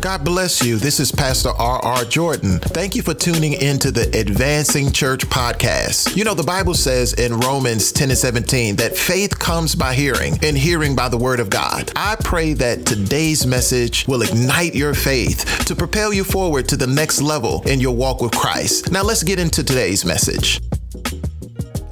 God bless you. This is Pastor R.R. Jordan. Thank you for tuning into the Advancing Church podcast. You know, the Bible says in Romans 10 and 17 that faith comes by hearing, and hearing by the word of God. I pray that today's message will ignite your faith to propel you forward to the next level in your walk with Christ. Now, let's get into today's message.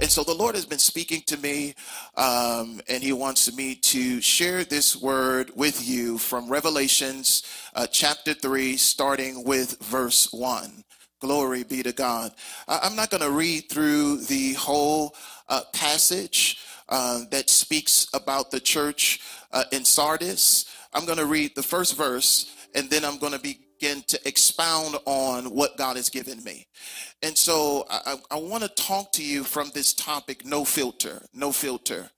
And so the Lord has been speaking to me, um, and He wants me to share this word with you from Revelations uh, chapter 3, starting with verse 1. Glory be to God. I'm not going to read through the whole uh, passage uh, that speaks about the church uh, in Sardis. I'm going to read the first verse, and then I'm going to be begin to expound on what God has given me. And so I, I want to talk to you from this topic no filter, no filter.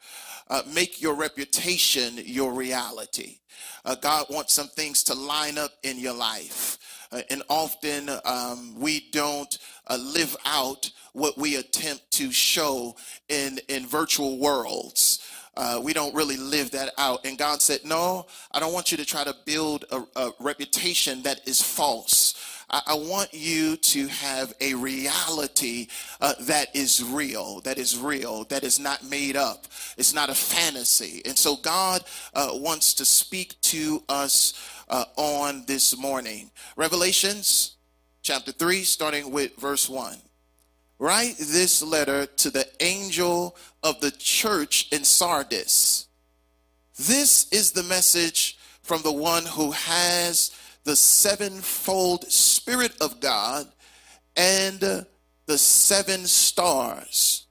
Uh, make your reputation your reality. Uh, God wants some things to line up in your life. Uh, and often um, we don't uh, live out what we attempt to show in, in virtual worlds uh, we don't really live that out. And God said, No, I don't want you to try to build a, a reputation that is false. I, want you to have a reality uh, that is real, that is real, that is not made up. It's not a fantasy. And so God uh, wants to speak to us uh, on this morning. Revelations chapter 3, starting with verse 1. Write this letter to the angel of the church in Sardis. This is the message from the one who has the sevenfold Spirit of God and the seven stars.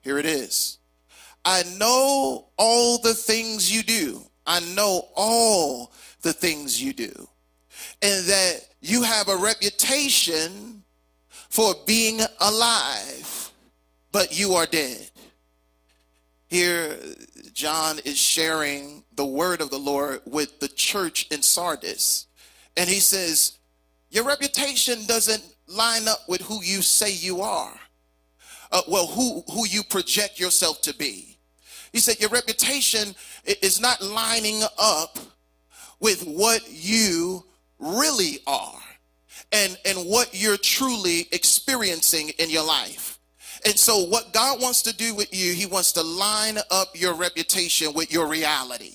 Here it is. I know all the things you do. I know all the things you do. And that you have a reputation for being alive, but you are dead. Here, John is sharing the word of the Lord with the church in Sardis. And he says, Your reputation doesn't line up with who you say you are. Uh, well, who, who you project yourself to be. He said, Your reputation is not lining up with what you really are and, and what you're truly experiencing in your life. And so, what God wants to do with you, He wants to line up your reputation with your reality.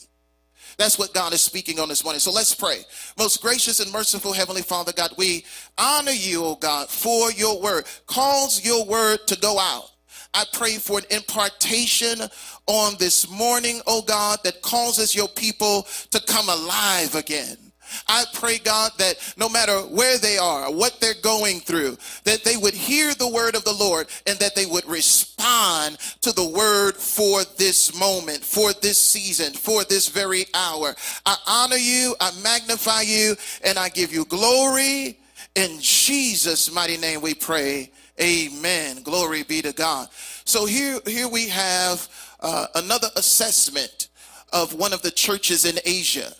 That's what God is speaking on this morning. So let's pray. Most gracious and merciful Heavenly Father, God, we honor you, oh God, for your word. Cause your word to go out. I pray for an impartation on this morning, oh God, that causes your people to come alive again. I pray, God, that no matter where they are, what they're going through, that they would hear the word of the Lord and that they would respond to the word for this moment, for this season, for this very hour. I honor you, I magnify you, and I give you glory. In Jesus' mighty name we pray. Amen. Glory be to God. So here, here we have uh, another assessment of one of the churches in Asia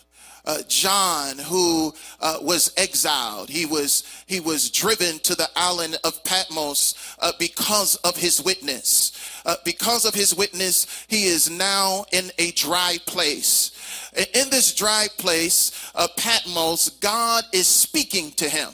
uh, John, who uh, was exiled. He was he was driven to the island of Patmos uh, because of his witness. Uh, because of his witness, he is now in a dry place. In this dry place, uh, Patmos, God is speaking to him.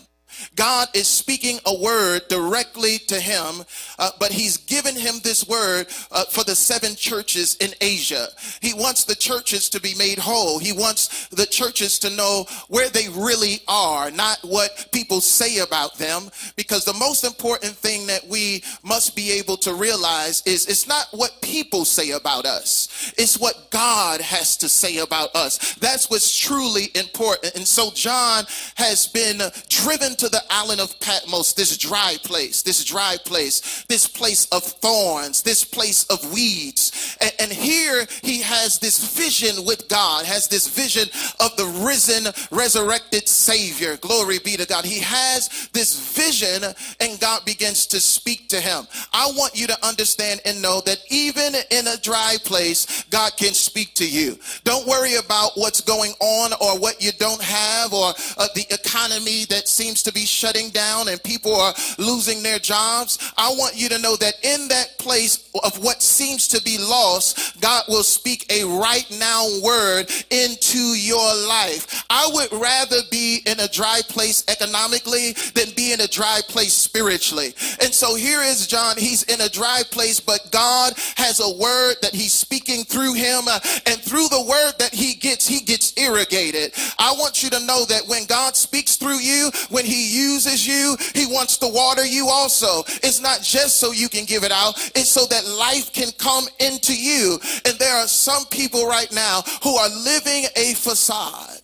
God is speaking a word directly to him, uh, but he's given him this word uh, for the seven churches in Asia. He wants the churches to be made whole. He wants the churches to know where they really are, not what people say about them, because the most important thing that we must be able to realize is it's not what people say about us, it's what God has to say about us. That's what's truly important. And so John has been driven to the island of Patmos, this dry place, this dry place, this place of thorns, this place of weeds. And, and here he has this vision with God, has this vision of the risen, resurrected Savior. Glory be to God. He has this vision, and God begins to speak to him. I want you to understand and know that even in a dry place, God can speak to you. Don't worry about what's going on or what you don't have or uh, the economy that seems to be be shutting down and people are losing their jobs, I want you to know that in that place of what seems to be lost, God will speak a right now word into your life. I would rather be in a dry place economically than be in a dry place spiritually. And so here is John. He's in a dry place, but God has a word that he's speaking through him. Uh, and through the word that he gets, he gets irrigated. I want you to know that when God speaks through you, when he uses you, he wants to water you also. It's not just so you can give it out. It's so that life can come into you. And there are some people right now who are living a facade.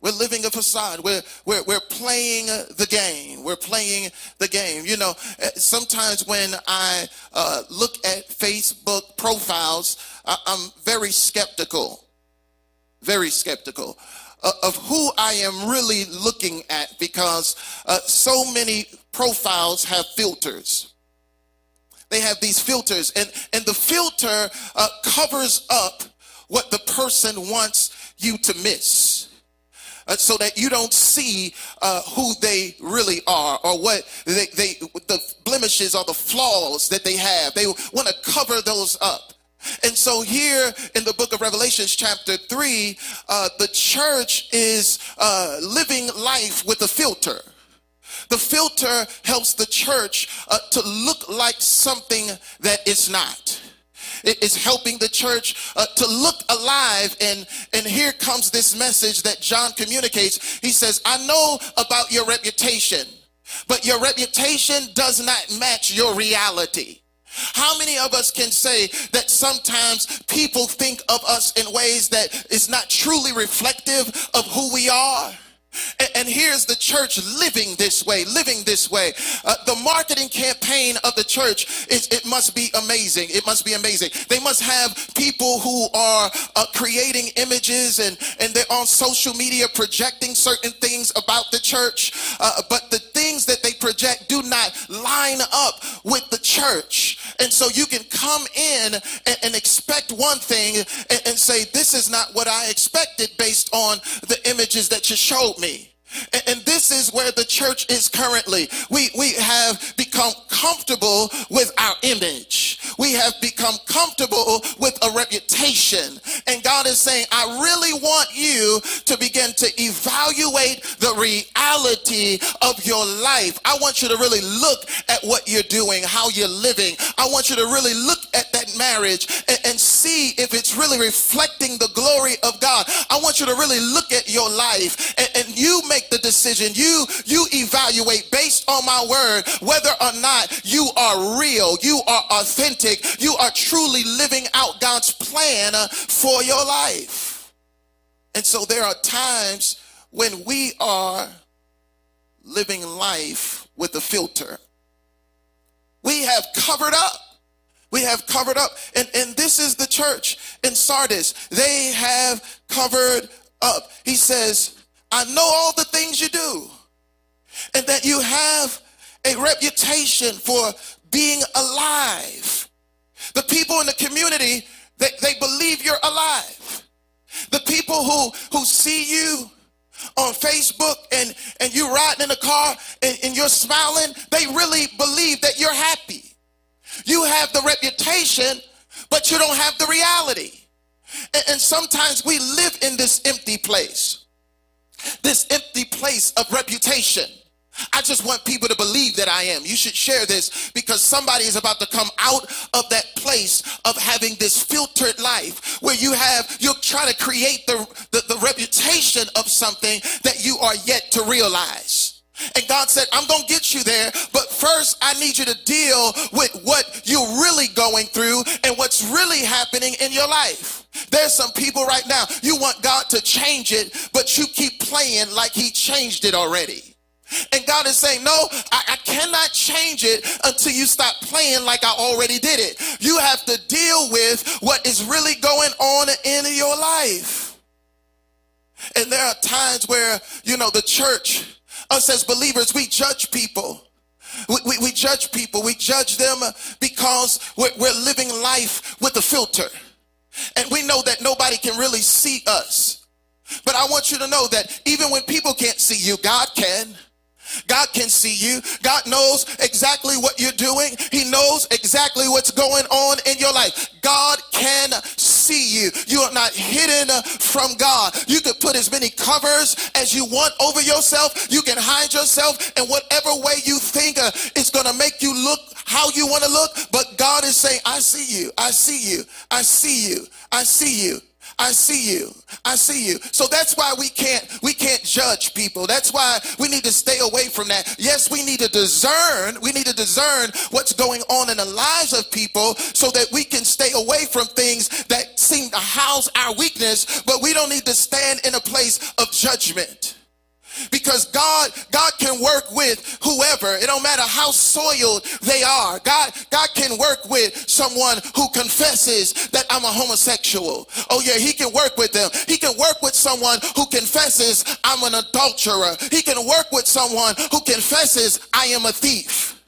We're living a facade. We're, we're, we're playing the game. We're playing the game. You know, eh, sometimes when I uh, look at Facebook profiles, I, I'm very skeptical, very skeptical uh, of who I am really looking at because uh, so many profiles have filters. They have these filters, and, and the filter uh, covers up what the person wants you to miss. Uh, so that you don't see uh, who they really are or what they, they the blemishes or the flaws that they have they want to cover those up and so here in the book of Revelations, chapter 3, uh, the church is uh, living life with a filter. The filter helps the church uh, to look like something that it's not. It is helping the church uh, to look alive. And, and here comes this message that John communicates. He says, I know about your reputation, but your reputation does not match your reality. How many of us can say that sometimes people think of us in ways that is not truly reflective of who we are? And, here's the church living this way, living this way. Uh, the marketing campaign of the church is it must be amazing. It must be amazing. They must have people who are uh, creating images and and they're on social media projecting certain things about the church. Uh, but the things that they project do not line up with the church. And so you can come in and, and expect one thing and, and say, this is not what I expected based on the images that you showed me. And this is where the church is currently. We, we have become comfortable with our image. We have become comfortable with a reputation. And God is saying, I really want you to begin to evaluate the reality of your life. I want you to really look at what you're doing, how you're living. I want you to really look at that marriage and, and see if it's really reflecting the glory of God. I want you to really look at your life and, and you make the decision. You you evaluate based on my word whether or not you are real, you are authentic, you are truly living out God's plan uh, for your life. And so there are times when we are living life with a filter. We have covered up. We have covered up. And, and this is the church in Sardis. They have covered up. He says, I know all the things you do, and that you have a reputation for being alive. The people in the community, they, they believe you're alive. The people who, who see you on Facebook and, and you riding in a car and, and you're smiling, they really believe that you're happy. You have the reputation, but you don't have the reality. And, and sometimes we live in this empty place this empty place of reputation. I just want people to believe that I am. You should share this because somebody is about to come out of that place of having this filtered life where you have, you're trying to create the, the, the reputation of something that you are yet to realize. And God said, I'm going to get you there, but first I need you to deal with what you're really going through and what's really happening in your life. There's some people right now, you want God to change it, but you keep playing like he changed it already. And God is saying, no, I, I, cannot change it until you stop playing like I already did it. You have to deal with what is really going on in your life. And there are times where, you know, the church, us as believers, we judge people. We, we, we judge people. We judge them because we're, we're living life with a filter. And we know that nobody can really see us. But I want you to know that even when people can't see you, God can. God can see you. God knows exactly what you're doing. He knows exactly what's going on in your life. God can see you. You are not hidden from God. You can put as many covers as you want over yourself. You can hide yourself in whatever way you think uh, it's going to make you look how you want to look. But God is saying, I see you. I see you. I see you. I see you. I see you. I see you. So that's why we can't we can't judge people. That's why we need to stay away from that. Yes, we need to discern. We need to discern what's going on in the lives of people so that we can stay away from things that seem to house our weakness, but we don't need to stand in a place of judgment because God God can work with whoever. It don't matter how soiled they are. God God can work with someone who confesses that I'm a homosexual. Oh yeah, he can work with them. He can work with someone who confesses I'm an adulterer. He can work with someone who confesses I am a thief.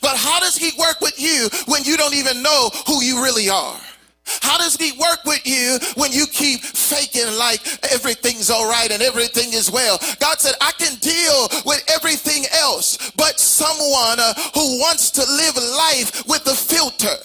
But how does he work with you when you don't even know who you really are? How does he work with you when you keep faking like everything's all right and everything is well? God said, I can deal with everything else, but someone uh, who wants to live life with a filter.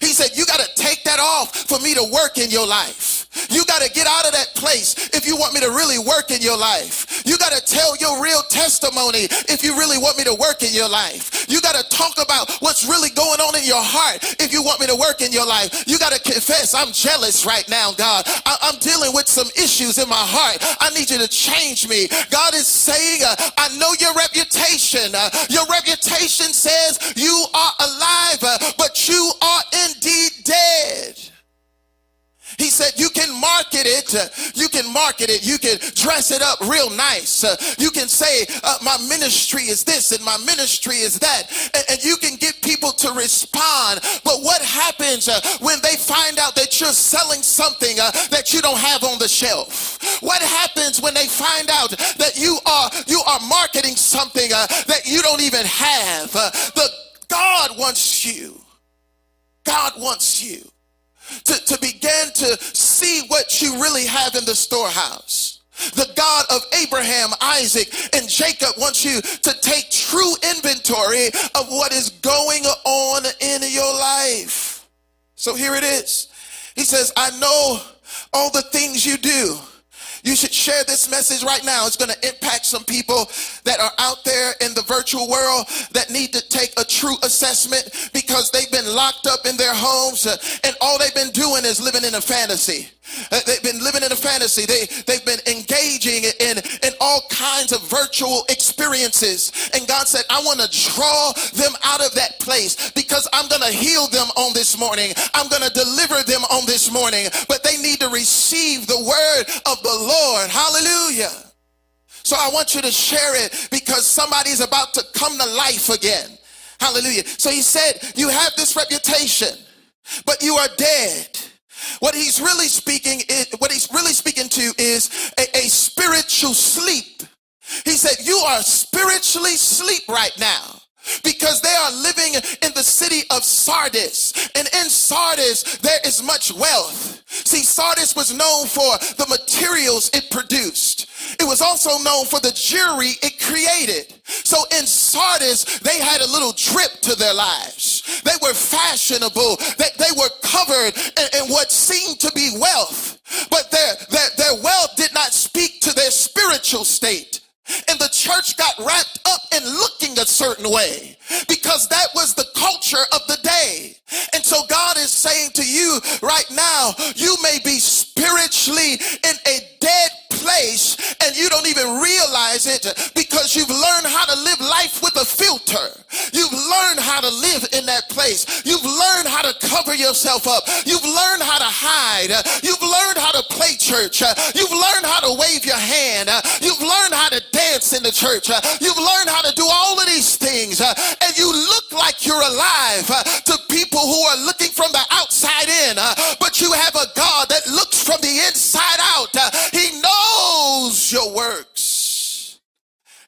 He said, You got to take that off for me to work in your life. You got to get out of that place if you want me to really work in your life. You got to tell your real testimony if you really want me to work in your life. You got to talk about what's really going on in your heart if you want me to work in your life. You got to confess, I'm jealous right now, God. I- am dealing with some issues in my heart. I need you to change me. God is saying, uh, I know your reputation. Uh, your reputation says you are alive, uh, but you are indeed dead. He said, You can market it. You can market it. You can dress it up real nice. You can say, uh, My ministry is this and my ministry is that. And, and, you can get people to respond. But what happens uh, when they find out that you're selling something uh, that you don't have on the shelf? What happens when they find out that you are you are marketing something uh, that you don't even have? Uh, the God wants you. God wants you to, to begin to see what you really have in the storehouse. The God of Abraham, Isaac, and Jacob wants you to take true inventory of what is going on in your life. So here it is. He says, I know all the things you do you should share this message right now. It's going to impact some people that are out there in the virtual world that need to take a true assessment because they've been locked up in their homes uh, and all they've been doing is living in a fantasy. Uh, they've been living in a fantasy. They, they've been engaging in, in all kinds of virtual experiences. And God said, I want to draw them out of that place because I'm going to heal them on this morning. I'm going to deliver them on this morning. But they need to receive the word of the Lord. Hallelujah. So I want you to share it because somebody's about to come to life again. Hallelujah. So he said, You have this reputation, but you are dead. What he's really speaking is, what he's really speaking to is a, a spiritual sleep. He said, You are spiritually sleep right now because they are living in the city of Sardis. And in Sardis, there is much wealth. See, Sardis was known for the materials it produced. It was also known for the jewelry it created. So in Sardis, they had a little drip to their lives. They were fashionable. They, they were covered in, in what seemed to be wealth. But their, their, their wealth did not speak to their spiritual state. And the church got wrapped up in looking a certain way because that was the culture of the day. And so God is saying to you right now, you may be spiritually in a dead place and you don't even realize it because you've learned how to live life with a filter. You've learned how to live in that place. You've learned how to cover yourself up. You've learned how to hide. You've learned how to play church. You've learned how to wave your hand. You've learned how to dance in the church. You've learned how to do all of these things and you look like you're alive to people who are looking from the outside in, but you have a God that looks from the inside out. He knows your works.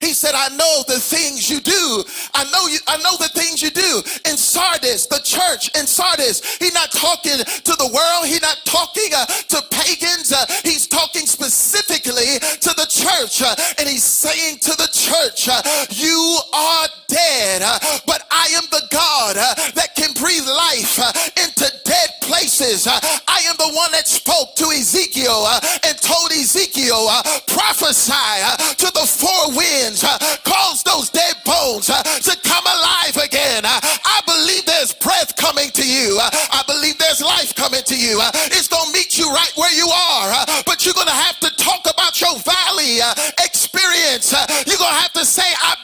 He said, I know the things you do. I know you, I know the things you do. In Sardis, the church in Sardis, he's not talking to the world. He's not talking uh, to pagans. Uh, he's talking specifically to the church. Uh, and he's saying to the church, uh, you are dead, uh, but I am the God uh, that can breathe life into dead places uh, I am the one that spoke to Ezekiel uh, and told Ezekiel, uh, prophesy uh, to the four winds, uh, cause those dead bones uh, to come alive again. I believe there's breath coming to you. I believe there's life coming to you. It's going to meet you right where you are, but you're going to have to talk about your valley experience. You're going to have to say, I've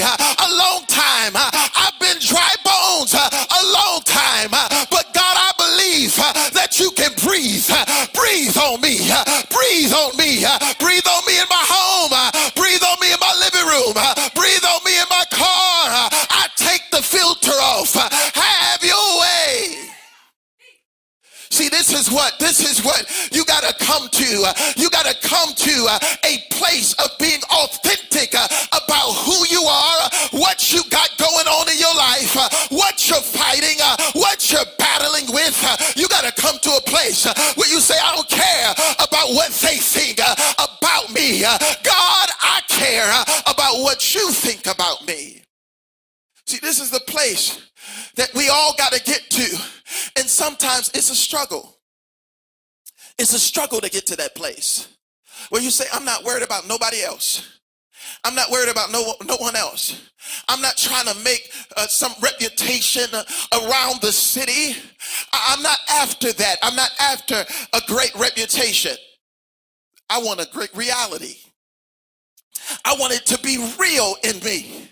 a long time. I've been dry bones a long time. But God, I believe that you can breathe. Breathe on me. Breathe on me. Breathe on me in my home. Breathe on me in my living room. Breathe on me this is what, this is what you got to come to. You got to come to uh, a place of being authentic uh, about who you are, what you got going on in your life, uh, what you're fighting, what you're battling with. You got to come to a place where you say, I don't care about what they think about me. God, I care about what you think about me. See, this is the place that we all got to get to. And sometimes it's a struggle. It's a struggle to get to that place where you say, I'm not worried about nobody else. I'm not worried about no, no one else. I'm not trying to make uh, some reputation around the city. I, I'm not after that. I'm not after a great reputation. I want a great reality. I want it to be real in me.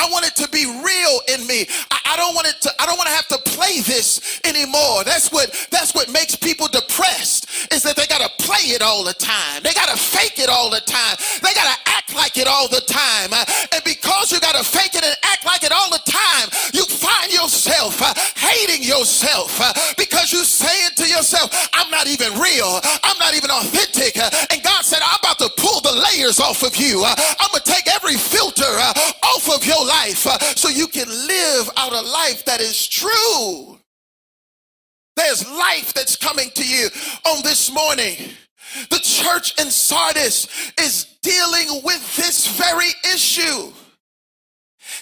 I want it to be real in me. I, I, don't want it to, I don't want to have to play this anymore. That's what that's what makes people depressed, is that they gotta play it all the time. They gotta fake it all the time. They gotta act like it all the time. Uh, and because you gotta fake it and act like it all the time, you find yourself uh, hating yourself uh, because you saying to yourself, I'm not even real, I'm not even authentic. And God said, I'm about to pull the layers off of you. I'm gonna take every filter off of your life uh, so you can live out a life that is true. There's life that's coming to you on this morning. The church in Sardis is dealing with this very issue.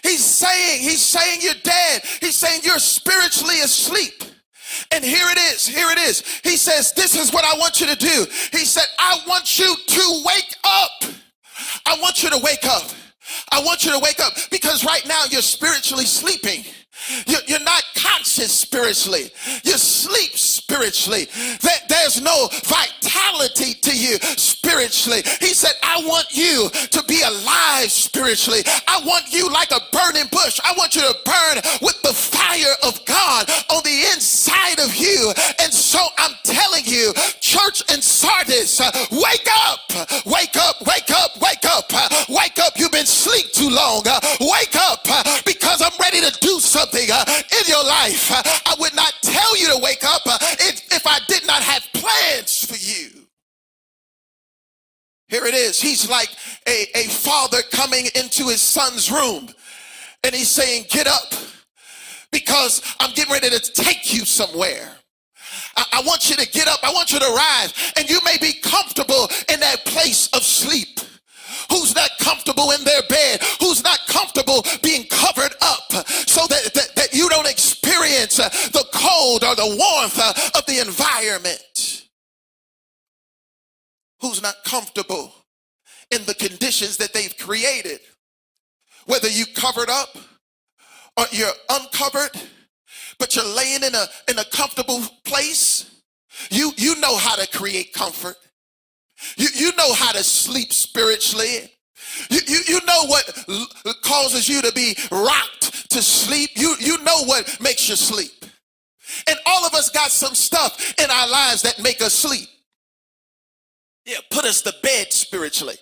He's saying, he's saying you're dead. He's saying you're spiritually asleep. And here it is. Here it is. He says, This is what I want you to do. He said, I want you to wake up. I want you to wake up. I want you to wake up because right now you're spiritually sleeping. You're not conscious spiritually. You sleep spiritually. There's no vitality to you spiritually. He said, I want you to be alive spiritually. I want you like a burning bush. I want you to burn with the fire of God on the inside of you. And so I'm telling you, church in Sardis, uh, wake up, wake up, wake up, wake up. You've been asleep too long. Wake up because I'm ready to do something uh, in your life, I would not tell you to wake up uh, if, I did not have plans for you. Here it is. He's like a, a father coming into his son's room and he's saying, Get up because I'm getting ready to take you somewhere. I want you to get up. I want you to rise. And you may be comfortable in that place of sleep who's not comfortable in their bed, who's not comfortable being covered up so that, that, that you don't experience uh, the cold or the warmth uh, of the environment, who's not comfortable in the conditions that they've created, whether you covered up or you're uncovered, but you're laying in a, in a comfortable place. You, you know how to create comfort. You, you know how to sleep spiritually. You, you, you know what causes you to be rocked to sleep. You, you know what makes you sleep. And all of us got some stuff in our lives that make us sleep. Yeah, put us to bed spiritually.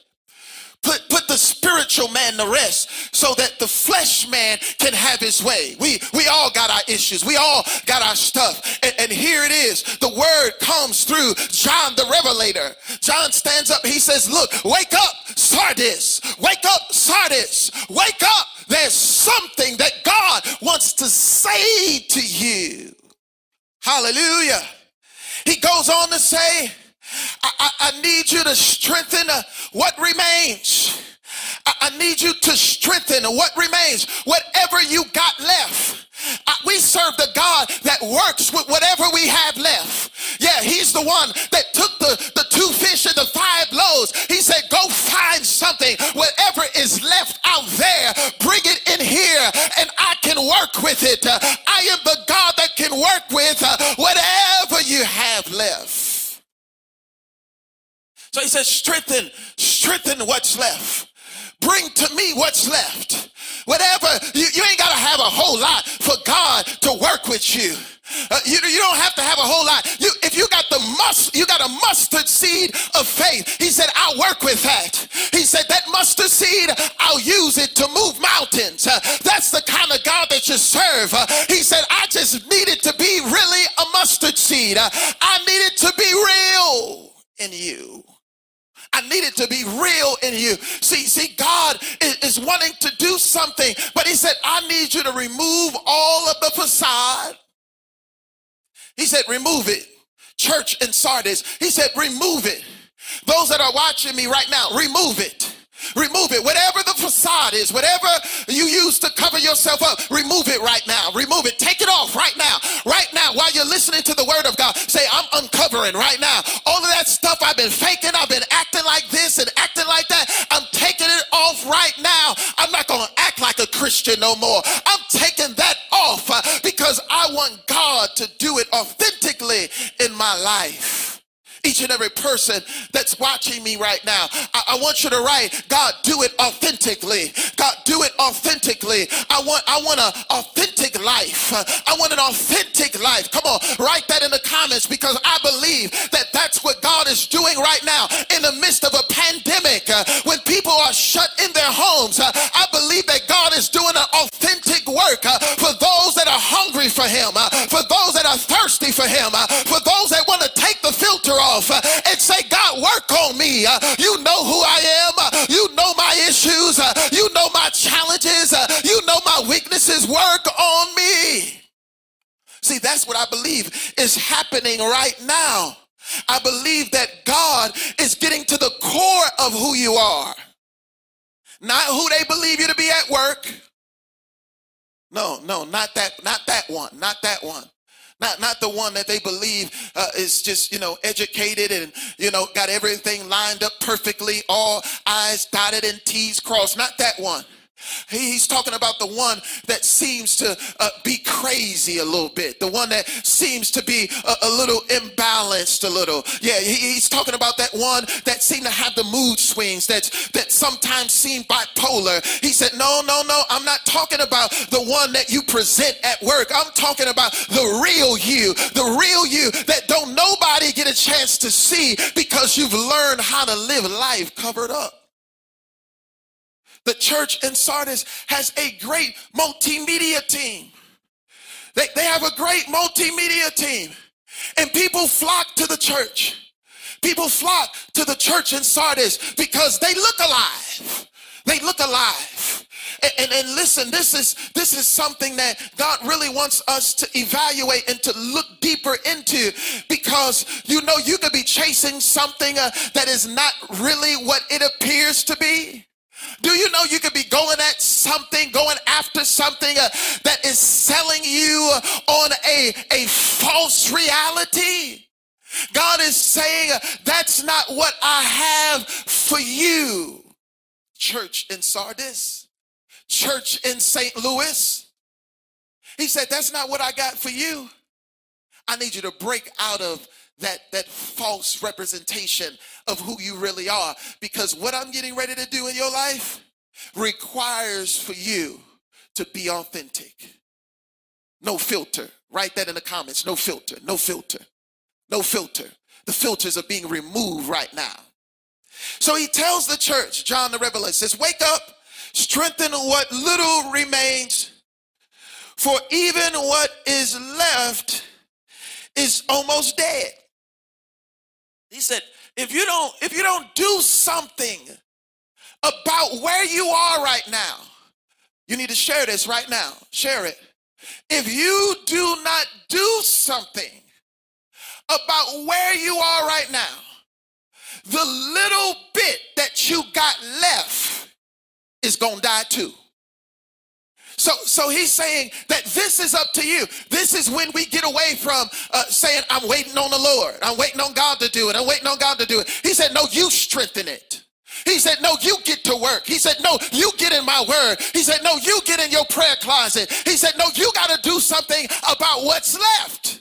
Put, put the spiritual man to rest so that the flesh man can have his way. We, we all got our issues. We all got our stuff. And, and here it is. The word comes through John the Revelator. John stands up. He says, look, wake up Sardis. Wake up Sardis. Wake up. There's something that God wants to say to you. Hallelujah. He goes on to say, I, I, I need you to strengthen uh, what remains. I, I need you to strengthen what remains. Whatever you got left, we serve the God that works with whatever we have left. Yeah, he's the one that took the, the two fish and the five loaves. He said, go find something. Whatever is left out there, bring it in here and I can work with it. I am the God that can work with uh, whatever you have left. So he says, strengthen, strengthen what's left. Bring to me what's left. Whatever, you, you ain't got to have a whole lot for God to work with you. Uh, you, you don't have to have a whole lot. You, if you got the must, you got a mustard seed of faith. He said, I'll work with that. He said, that mustard seed, I'll use it to move mountains. Uh, that's the kind of God that you serve. Uh, he said, I just needed to be really a mustard seed. Uh, I needed to be real in you. I need it to be real in you. See, see, God is, is wanting to do something, but He said, I need you to remove all of the facade. He said, remove it. Church in Sardis, He said, remove it. Those that are watching me right now, remove it. Remove it. Whatever the facade is, whatever you use to cover yourself up, remove it right now. Remove it. Take it off right now. Right now, while you're listening to the word of God, say, I'm uncovering right now. All of that stuff I've been faking, I've been acting like this and acting like that. I'm taking it off right now. I'm not going to act like a Christian no more. I'm taking that off uh, because I want God to do it authentically in my life each and every person that's watching me right now. I, I, want you to write, God, do it authentically. God, do it authentically. I want, I want an authentic life. I want an authentic life. Come on, write that in the comments because I believe that that's what God is doing right now in the midst of a pandemic. Uh, when people are shut in their homes, uh, I believe that God is doing an authentic work uh, for those that are hungry for Him, uh, for those that are thirsty for Him, uh, for those that want to take the filter off off uh, and say, God, work on me. Uh, you know who I am. Uh, you know my issues. You know my challenges. You know my weaknesses. Work on me. See, that's what I believe is happening right now. I believe that God is getting to the core of who you are, not who they believe you to be at work. No, no, not that, not that one, not that one. Not, not the one that they believe uh, is just, you know, educated and, you know, got everything lined up perfectly, all I's dotted and T's crossed. Not that one. He's talking about the one that seems to uh, be crazy a little bit, the one that seems to be a, a little imbalanced a little. Yeah, he, he's talking about that one that seemed to have the mood swings that that sometimes seem bipolar. He said, "No, no, no, I'm not talking about the one that you present at work. I'm talking about the real you, the real you that don't nobody get a chance to see because you've learned how to live life covered up." The church in Sardis has a great multimedia team. They, they have a great multimedia team. And people flock to the church. People flock to the church in Sardis because they look alive. They look alive. And, and, and, listen, this is this is something that God really wants us to evaluate and to look deeper into because you know you could be chasing something uh, that is not really what it appears to be. Do you know you could be going at something, going after something uh, that is selling you on a, a false reality? God is saying, That's not what I have for you. Church in Sardis, church in St. Louis. He said, That's not what I got for you. I need you to break out of that, that false representation of who you really are. Because what I'm getting ready to do in your life requires for you to be authentic. No filter. Write that in the comments. No filter. No filter. No filter. The filters are being removed right now. So he tells the church, John the Revelator says, Wake up, strengthen what little remains, for even what is left is almost dead. He said, if you don't, if you don't do something about where you are right now, you need to share this right now. Share it. If you do not do something about where you are right now, the little bit that you got left is going to die too. So, so he's saying that this is up to you. This is when we get away from uh, saying, I'm waiting on the Lord. I'm waiting on God to do it. I'm waiting on God to do it. He said, no, you strengthen it. He said, No, you get to work. He said, No, you get in my word. He said, No, you get in your prayer closet. He said, No, you got to do something about what's left.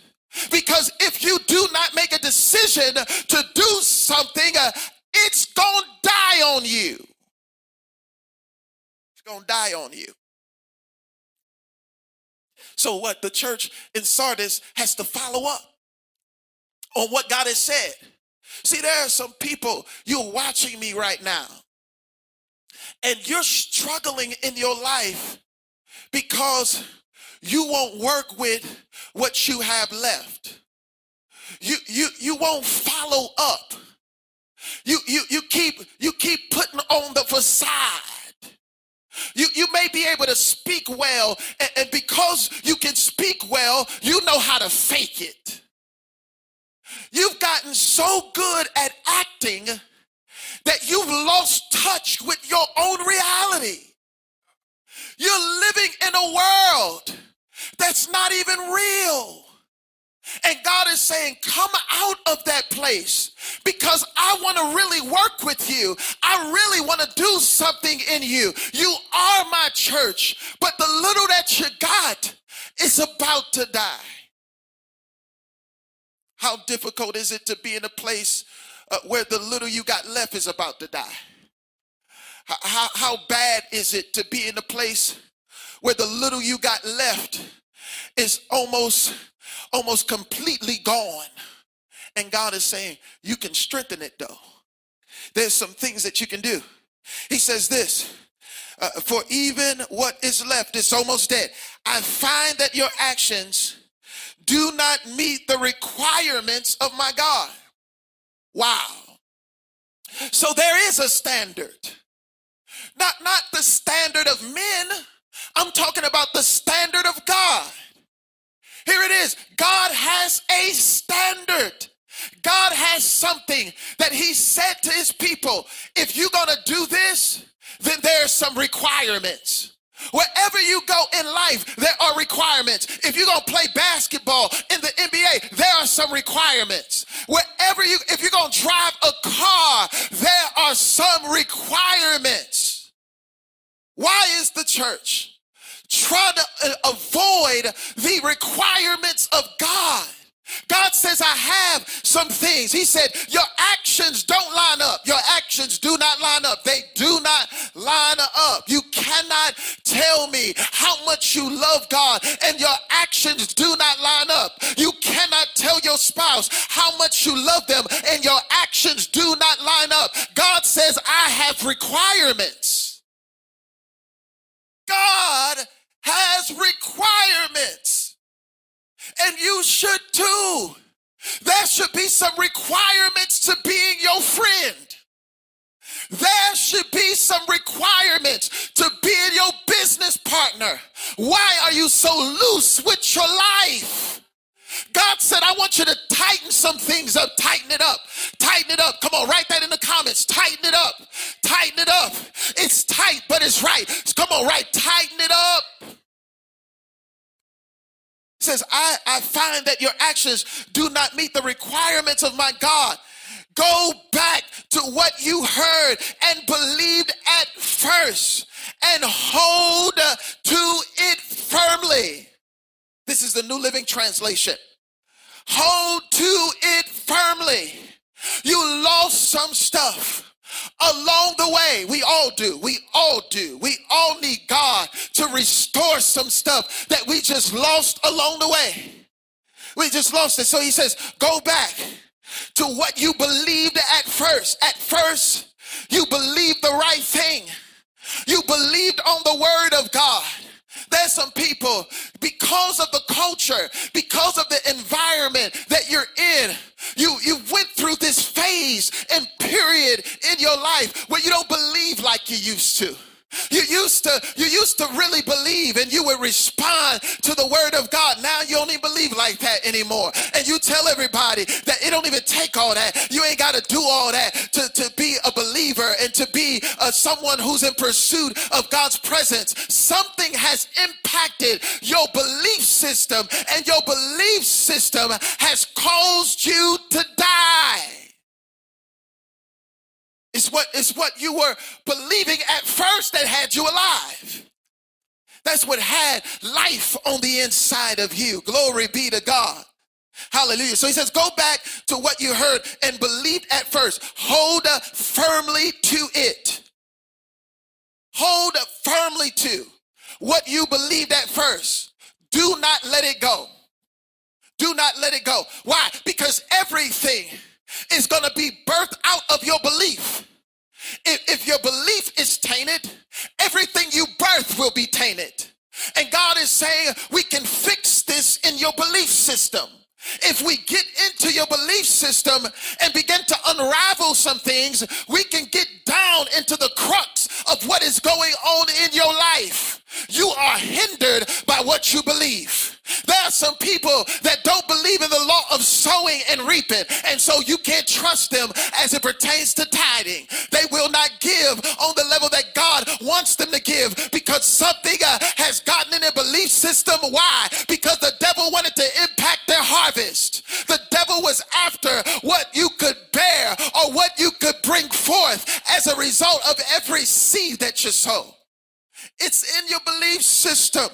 Because if you do not make a decision to do something, uh, it's going to die on you. It's going to die on you. So, what? The church in Sardis has to follow up on what God has said. See, there are some people, you're watching me right now, and you're struggling in your life because you won't work with what you have left. You, you, you won't follow up. You, you, you keep you keep putting on the facade. You, you may be able to speak well, and, and because you can speak well, you know how to fake it. You've gotten so good at acting that you've lost touch with your own reality. You're living in a world that's not even real. And God is saying, Come out of that place because I want to really work with you. I really want to do something in you. You are my church, but the little that you got is about to die. How difficult is it to be in a place uh, where the little you got left is about to die? How, how, how bad is it to be in a place where the little you got left is almost almost completely gone and god is saying you can strengthen it though there's some things that you can do he says this uh, for even what is left is almost dead i find that your actions do not meet the requirements of my God. Wow. So there is a standard. Not, not the standard of men. I'm talking about the standard of God. Here it is. God has a standard. God has something that he said to his people. If you're going to do this, then there's some requirements. Wherever you go in life, there are requirements. If you're going to play basketball in the NBA, there are some requirements. Wherever you, if you're going to drive a car, there are some requirements. Why is the church trying to uh, avoid the requirements of God? God says, I have some things. He said, Your actions don't line up. Your actions do not line up. They do not line up. You cannot tell me how much you love God and your actions do not line up. You cannot tell your spouse how much you love them and your actions do not line up. God says, I have requirements. God has requirements and you should too. There should be some requirements to being your friend. There should be some requirements to being your business partner. Why are you so loose with your life? God said, I want you to tighten some things up. Tighten it up. Tighten it up. Come on, write that in the comments. Tighten it up. Tighten it up. It's tight, but it's right. Come on, right. Tighten it up says, I, I find that your actions do not meet the requirements of my God. Go back to what you heard and believed at first and hold to it firmly. This is the New Living Translation. Hold to it firmly. You lost some stuff along the way. We all do. We all do. We all need God to restore some stuff that we just lost along the way. We just lost it. So he says, go back to what you believed at first. At first, you believed the right thing. You believed on the word of God. There's some people, because of the culture, because of the environment that you're in, you, you went through this phase and your life where you don't believe like you used to. You used to you used to really believe and you would respond to the word of God. Now you don't even believe like that anymore. And you tell everybody that it don't even take all that. You ain't got to do all that to, to be a believer and to be uh, someone who's in pursuit of God's presence. Something has impacted your belief system and your belief system has caused you to die. It's what, it's what you were believing at first that had you alive. That's what had life on the inside of you. Glory be to God. Hallelujah. So he says, go back to what you heard and believed at first. Hold up firmly to it. Hold up firmly to what you believed at first. Do not let it go. Do not let it go. Why? Because everything is going to be birthed out of your belief. If, if your belief is tainted, everything you birth will be tainted. And God is saying we can fix this in your belief system. If we get into your belief system and begin to unravel some things, we can get down into the crux of what is going on in your life. You are hindered by what you believe. There are some people that don't believe in the law of sowing and reaping, and so you can't trust them as it pertains to tithing. They will not give on the level that God wants them to give because something uh, has gotten in their belief system. Why? Because the devil wanted to The devil was after what you could bear or what you could bring forth as a result of every seed that you sow. It's in your belief system.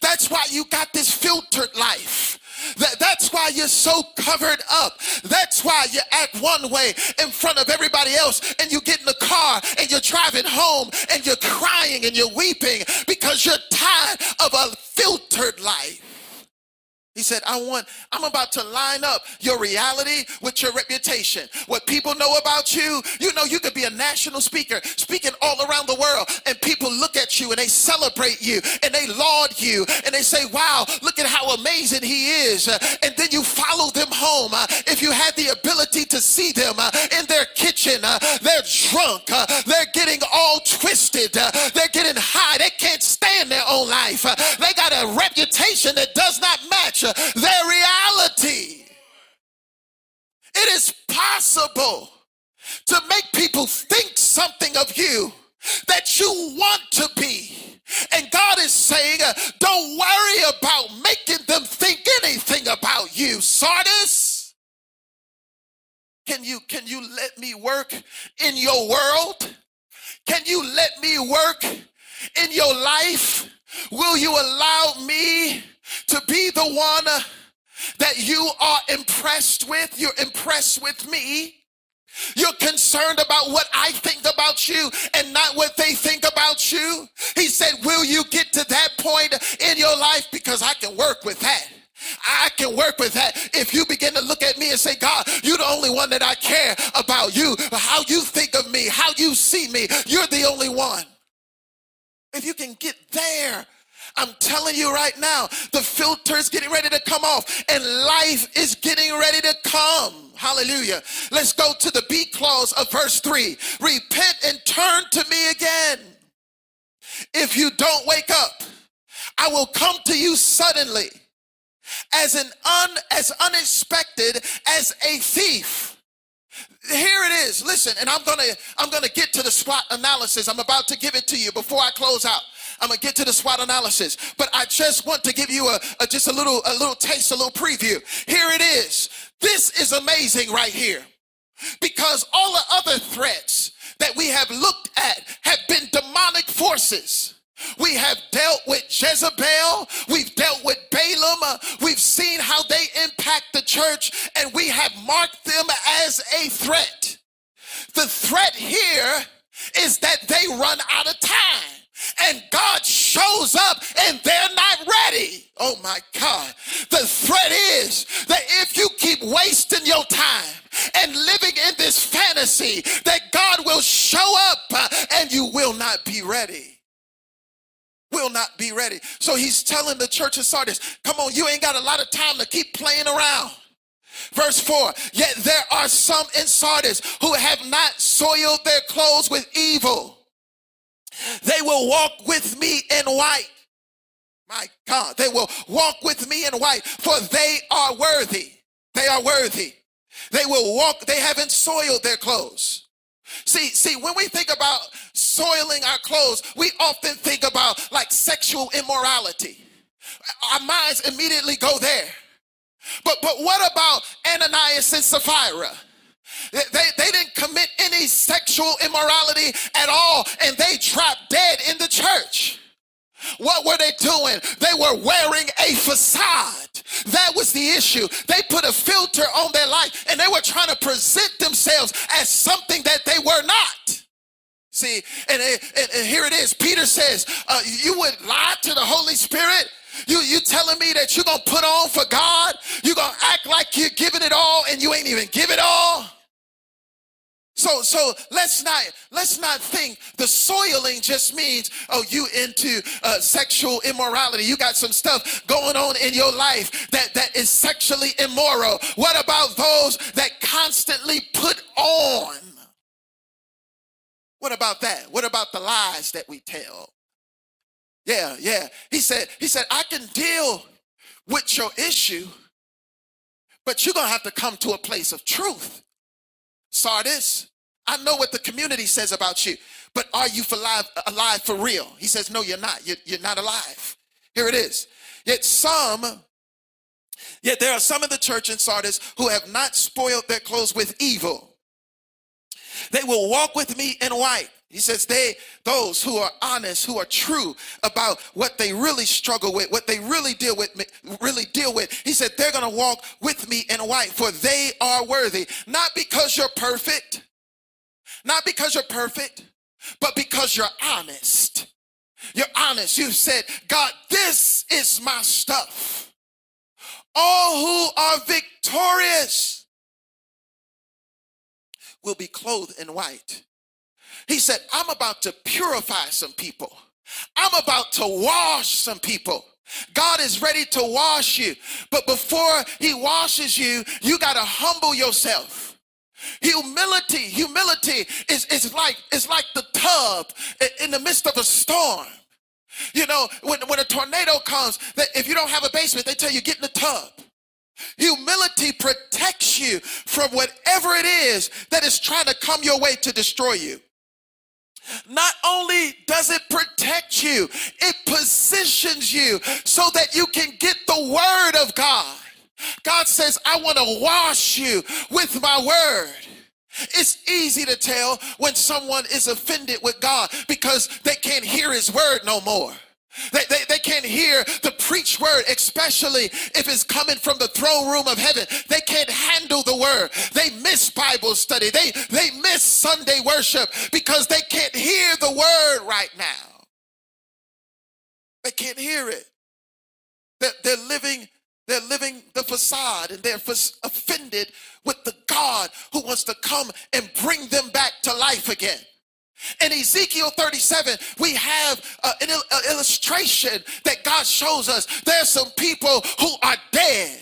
That's why you got this filtered life. That, that's why you're so covered up. That's why you act one way in front of everybody else and you get in the car and you're driving home and you're crying and you're weeping because you're tired of a filtered life. He said, I want, I'm about to line up your reality with your reputation. What people know about you, you know, you could be a national speaker speaking all around the world, and people look at you and they celebrate you and they laud you and they say, Wow, look at how amazing he is. and then you follow them home. Uh, if you had the ability to see them uh, in their kitchen, uh, they're drunk, they're getting all twisted, they're getting high, they can't stand their own life. they got a reputation that does not match their reality. It is possible to make people think something of you that you want to be. And God is saying, uh, don't worry about making them think anything about you, Sardis. Can you can you let me work in your world? Can you let me work in your life? Will you allow me to be the one that you are impressed with. You're impressed with me. You're concerned about what I think about you and not what they think about you. He said, Will you get to that point in your life? Because I can work with that. I can work with that. If you begin to look at me and say, God, you're the only one that I care about you, how you think of me, how you see me, you're the only one. If you can get there, I'm telling you right now, the filter is getting ready to come off and life is getting ready to come. Hallelujah. Let's go to the B clause of verse 3. Repent and turn to me again. If you don't wake up, I will come to you suddenly as an un, as unexpected as a thief. Here it is. Listen, and I'm to I'm to get to the SWOT analysis. I'm about to give it to you before I close out. I'm gonna get to the SWOT analysis, but I just want to give you a, a just a little a little taste, a little preview. Here it is. This is amazing right here, because all the other threats that we have looked at have been demonic forces. We have dealt with Jezebel. We've dealt with Balaam. Uh, we've seen how they impact the church, and we have marked them as a threat. The threat here is that they run out of time and God shows up and they're not ready. Oh my God. The threat is that if you keep wasting your time and living in this fantasy, that God will show up uh, and you will not be ready will not be ready. So he's telling the church of Sardis, come on, you ain't got a lot of time to keep playing around. Verse 4 Yet there are some in Sardis who have not soiled their clothes with evil they They will walk with me in white. My God, they will walk with me in white, for they are worthy. They are worthy. They will walk, they haven't soiled their clothes. See, see, when we think about soiling our clothes, we often think about like sexual immorality. Our minds immediately go there. But but what about Ananias and Sapphira? They, they didn't commit any sexual immorality at all, and they dropped dead in the church. What were they doing? They were wearing a facade. That was the issue. They put a filter on their life and they were trying to present themselves as something that they were not. See, and, and, and here it is. Peter says, uh, You would lie to the Holy Spirit. You, you telling me that you're to put on for God? You're to act like you're giving it all and you ain't even give it all? So, so let's not let's not think the soiling just means oh you into uh, sexual immorality. You got some stuff going on in your life that that is sexually immoral. What about those that constantly put on? What about that? What about the lies that we tell? Yeah, yeah. He said he said I can deal with your issue, but you're gonna have to come to a place of truth. Sardis, I know what the community says about you, but are you for live, alive for real? He says, No, you're not. You're, you're not alive. Here it is. Yet some, yet there are some in the church in Sardis who have not spoiled their clothes with evil. They will walk with me in white. He says they, those who are honest, who are true about what they really struggle with, what they really deal with, really deal with. He said they're going to walk with me in white, for they are worthy. Not because you're perfect, not because you're perfect, but because you're honest. You're honest. You said, God, this is my stuff. All who are victorious will be clothed in white. He said, I'm about to purify some people. I'm about to wash some people. God is ready to wash you. But before he washes you, you got to humble yourself. Humility, humility is, is like it's like the tub in the midst of a storm. You know, when, when a tornado comes, that if you don't have a basement, they tell you get in the tub. Humility protects you from whatever it is that is trying to come your way to destroy you. Not only does it protect you, it positions you so that you can get the word of God. God says, I want to wash you with my word. It's easy to tell when someone is offended with God because they can't hear his word no more. They, they, they can't hear the preach word, especially if it's coming from the throne room of heaven. They can't handle the word. They miss Bible study. They, they miss Sunday worship because they can't hear the word right now. They can't hear it. They're, they're living they're living the facade and they're offended with the God who wants to come and bring them back to life again. In Ezekiel 37, we have uh, an, illustration that God shows us. There's some people who are dead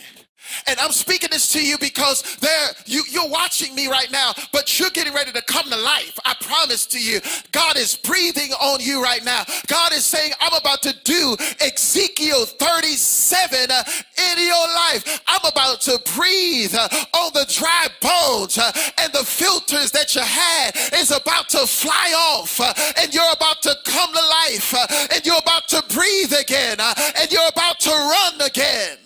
and I'm speaking this to you because there you, you're watching me right now, but you're getting ready to come to life. I promise to you, God is breathing on you right now. God is saying, I'm about to do Ezekiel 37 uh, in your life. I'm about to breathe on the dry bones, and the filters that you had is about to fly off, and you're about to come to life, and you're about to breathe again, and you're about to run again.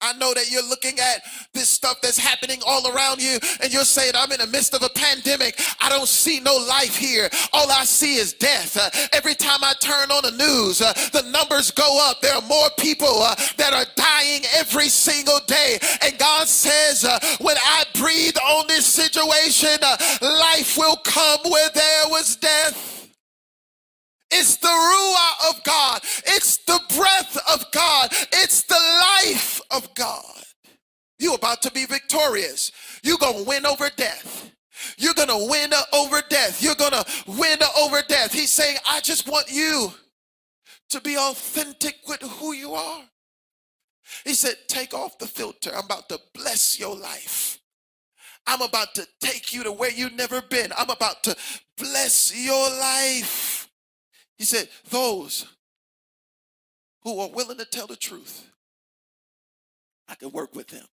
I know that you're looking at this stuff that's happening all around you and you're saying, I'm in the midst of a pandemic. I don't see no life here. All I see is death. Uh, every time I turn on the news, uh, the numbers go up. There are more people uh, that are dying every single day. And God says, uh, when I breathe on this situation, uh, life will come where there was death. It's the Ruah of God. It's the breath of God. It's the life of God. You're about to be victorious. You're going to win over death. You're going to win over death. You're going to win over death. He's saying, I just want you to be authentic with who you are. He said, Take off the filter. I'm about to bless your life. I'm about to take you to where you've never been. I'm about to bless your life. He said, Those who are willing to tell the truth, I can work with them.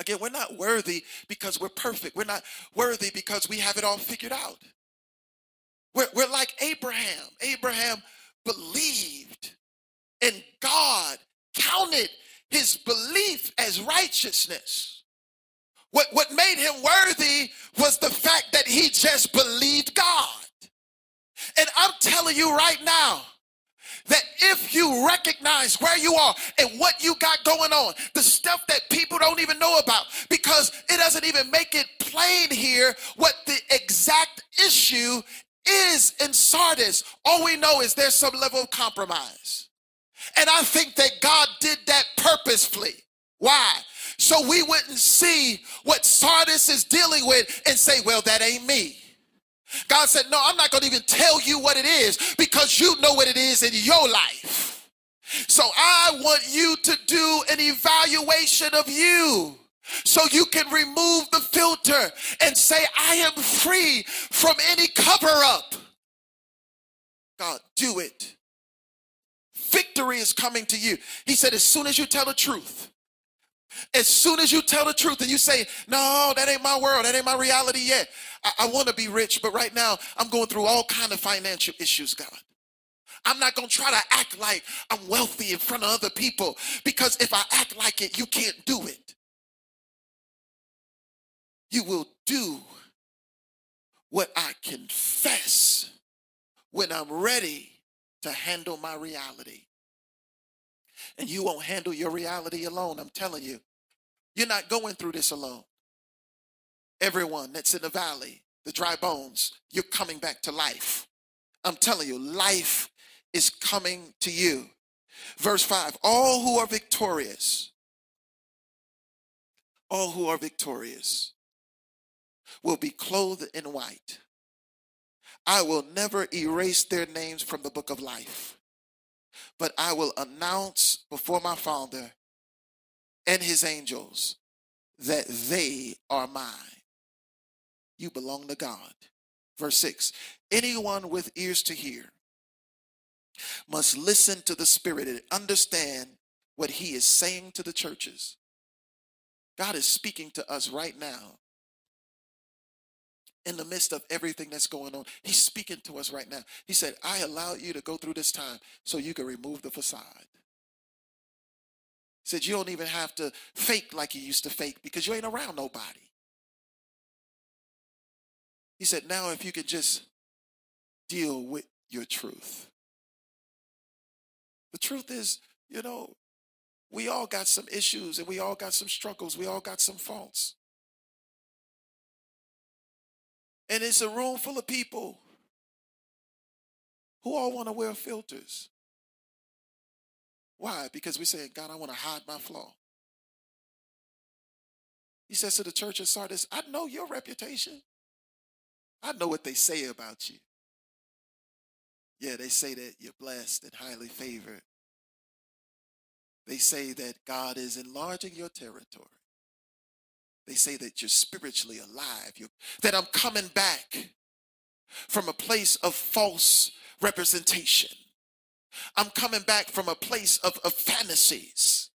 Again, we're not worthy because we're perfect. We're not worthy because we have it all figured out. We're, we're like Abraham. Abraham believed, and God counted his belief as righteousness. What, what made him worthy was the fact that he just believed God. And I'm telling you right now, that if you recognize where you are and what you got going on, the stuff that people don't even know about, because it doesn't even make it plain here what the exact issue is in Sardis. All we know is there's some level of compromise. And I think that God did that purposefully. Why? So we wouldn't see what Sardis is dealing with and say, well, that ain't me. God said, No, I'm not going to even tell you what it is because you know what it is in your life. So I want you to do an evaluation of you so you can remove the filter and say, I am free from any cover up. God, do it. Victory is coming to you. He said, as soon as you tell the truth, as soon as you tell the truth and you say, no, that ain't my world, that ain't my reality yet. I, I want to be rich, but right now I'm going through all kind of financial issues, God. I'm not going to try to act like I'm wealthy in front of other people because if I act like it, you can't do it. You will do what I confess when I'm ready to handle my reality. And you won't handle your reality alone, I'm telling you. You're not going through this alone. Everyone that's in the valley, the dry bones, you're coming back to life. I'm telling you, life is coming to you. Verse 5 All who are victorious, all who are victorious will be clothed in white. I will never erase their names from the book of life, but I will announce before my Father and his angels that they are mine. You belong to God. Verse 6 Anyone with ears to hear must listen to the Spirit and understand what he is saying to the churches. God is speaking to us right now in the midst of everything that's going on. He's speaking to us right now. He said, I allow you to go through this time so you can remove the facade said you don't even have to fake like you used to fake because you ain't around nobody. He said, now if you could just deal with your truth. The truth is, you know, we all got some issues and we all got some struggles. We all got some faults. And it's a room full of people who all want to wear filters. Why? Because we say, God, I want to hide my flaw. He says to the church of Sardis, I know your reputation. I know what they say about you. Yeah, they say that you're blessed and highly favored. They say that God is enlarging your territory. They say that you're spiritually alive, you're, that I'm coming back from a place of false representation. I'm coming back from a place of, of fantasies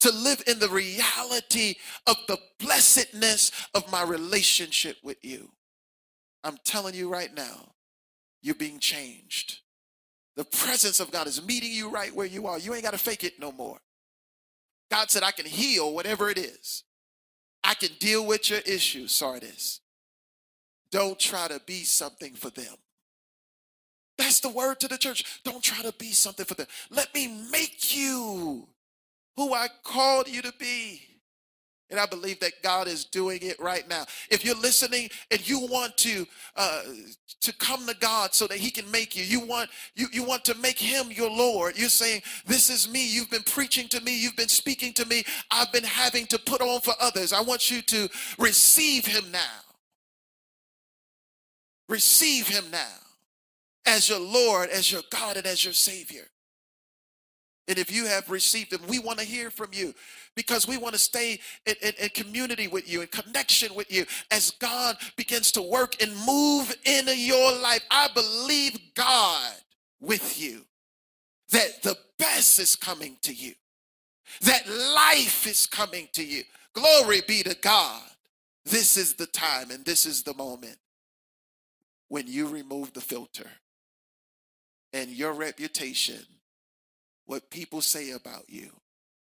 to live in the reality of the blessedness of my relationship with you. I'm telling you right now, you're being changed. The presence of God is meeting you right where you are. You ain't got to fake it no more. God said, I can heal whatever it is. I can deal with your issues, Sardis. Don't try to be something for them. That's the word to the church. Don't try to be something for them. Let me make you who I called you to be. And I believe that God is doing it right now. If you're listening and you want to uh, to come to God so that He can make you, you want you you want to make Him your Lord. You're saying, "This is me. You've been preaching to me. You've been speaking to me. I've been having to put on for others. I want you to receive Him now. Receive Him now as your Lord, as your God, and as your Savior. And if you have received them, we want to hear from you because we want to stay in, in, in, community with you, in connection with you as God begins to work and move in your life. I believe God with you that the best is coming to you, that life is coming to you. Glory be to God. This is the time and this is the moment when you remove the filter and your reputation what people say about you,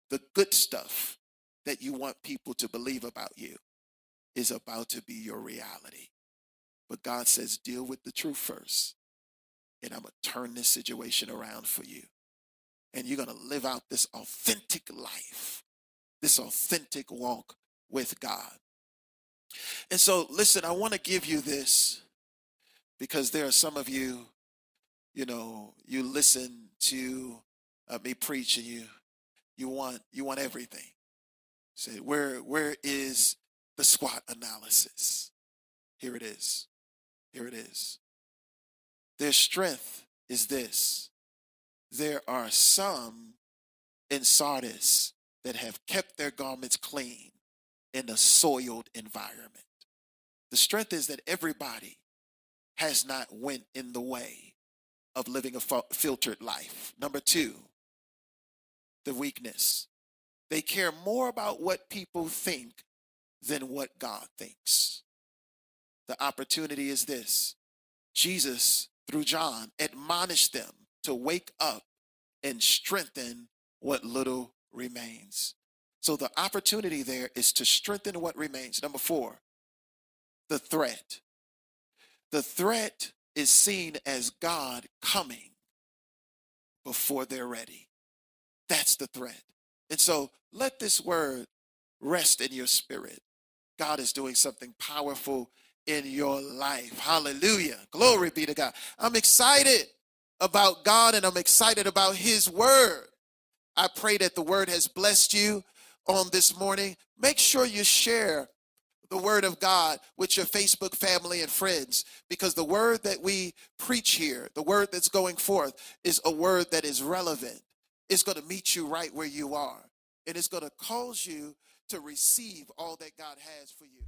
the good stuff that you want people to believe about you, is about to be your reality. But God says, deal with the truth first, and I'm going to turn this situation around for you. And you're going to live out this authentic life, this authentic walk with God. And so, listen, I want to give you this because there are some of you, you know, you listen to uh, me preach and you you want you want everything. Say where where is the SWOT analysis? Here it is. Here it is. Their strength is this. There are some in Sardis that have kept their garments clean in a soiled environment. The strength is that everybody has not went in the way of living a filtered life. Number 2, the weakness. They care more about what people think than what God thinks. The opportunity is this Jesus, through John, admonished them to wake up and strengthen what little remains. So the opportunity there is to strengthen what remains. Number four, the threat. The threat is seen as God coming before they're ready. That's the threat. And so let this word rest in your spirit. God is doing something powerful in your life. Hallelujah. Glory be to God. I'm excited about God and I'm excited about His word. I pray that the word has blessed you on this morning. Make sure you share the word of God with your Facebook family and friends because the word that we preach here, the word that's going forth, is a word that is relevant it's going to meet you right where you are. And it's going to cause you to receive all that God has for you.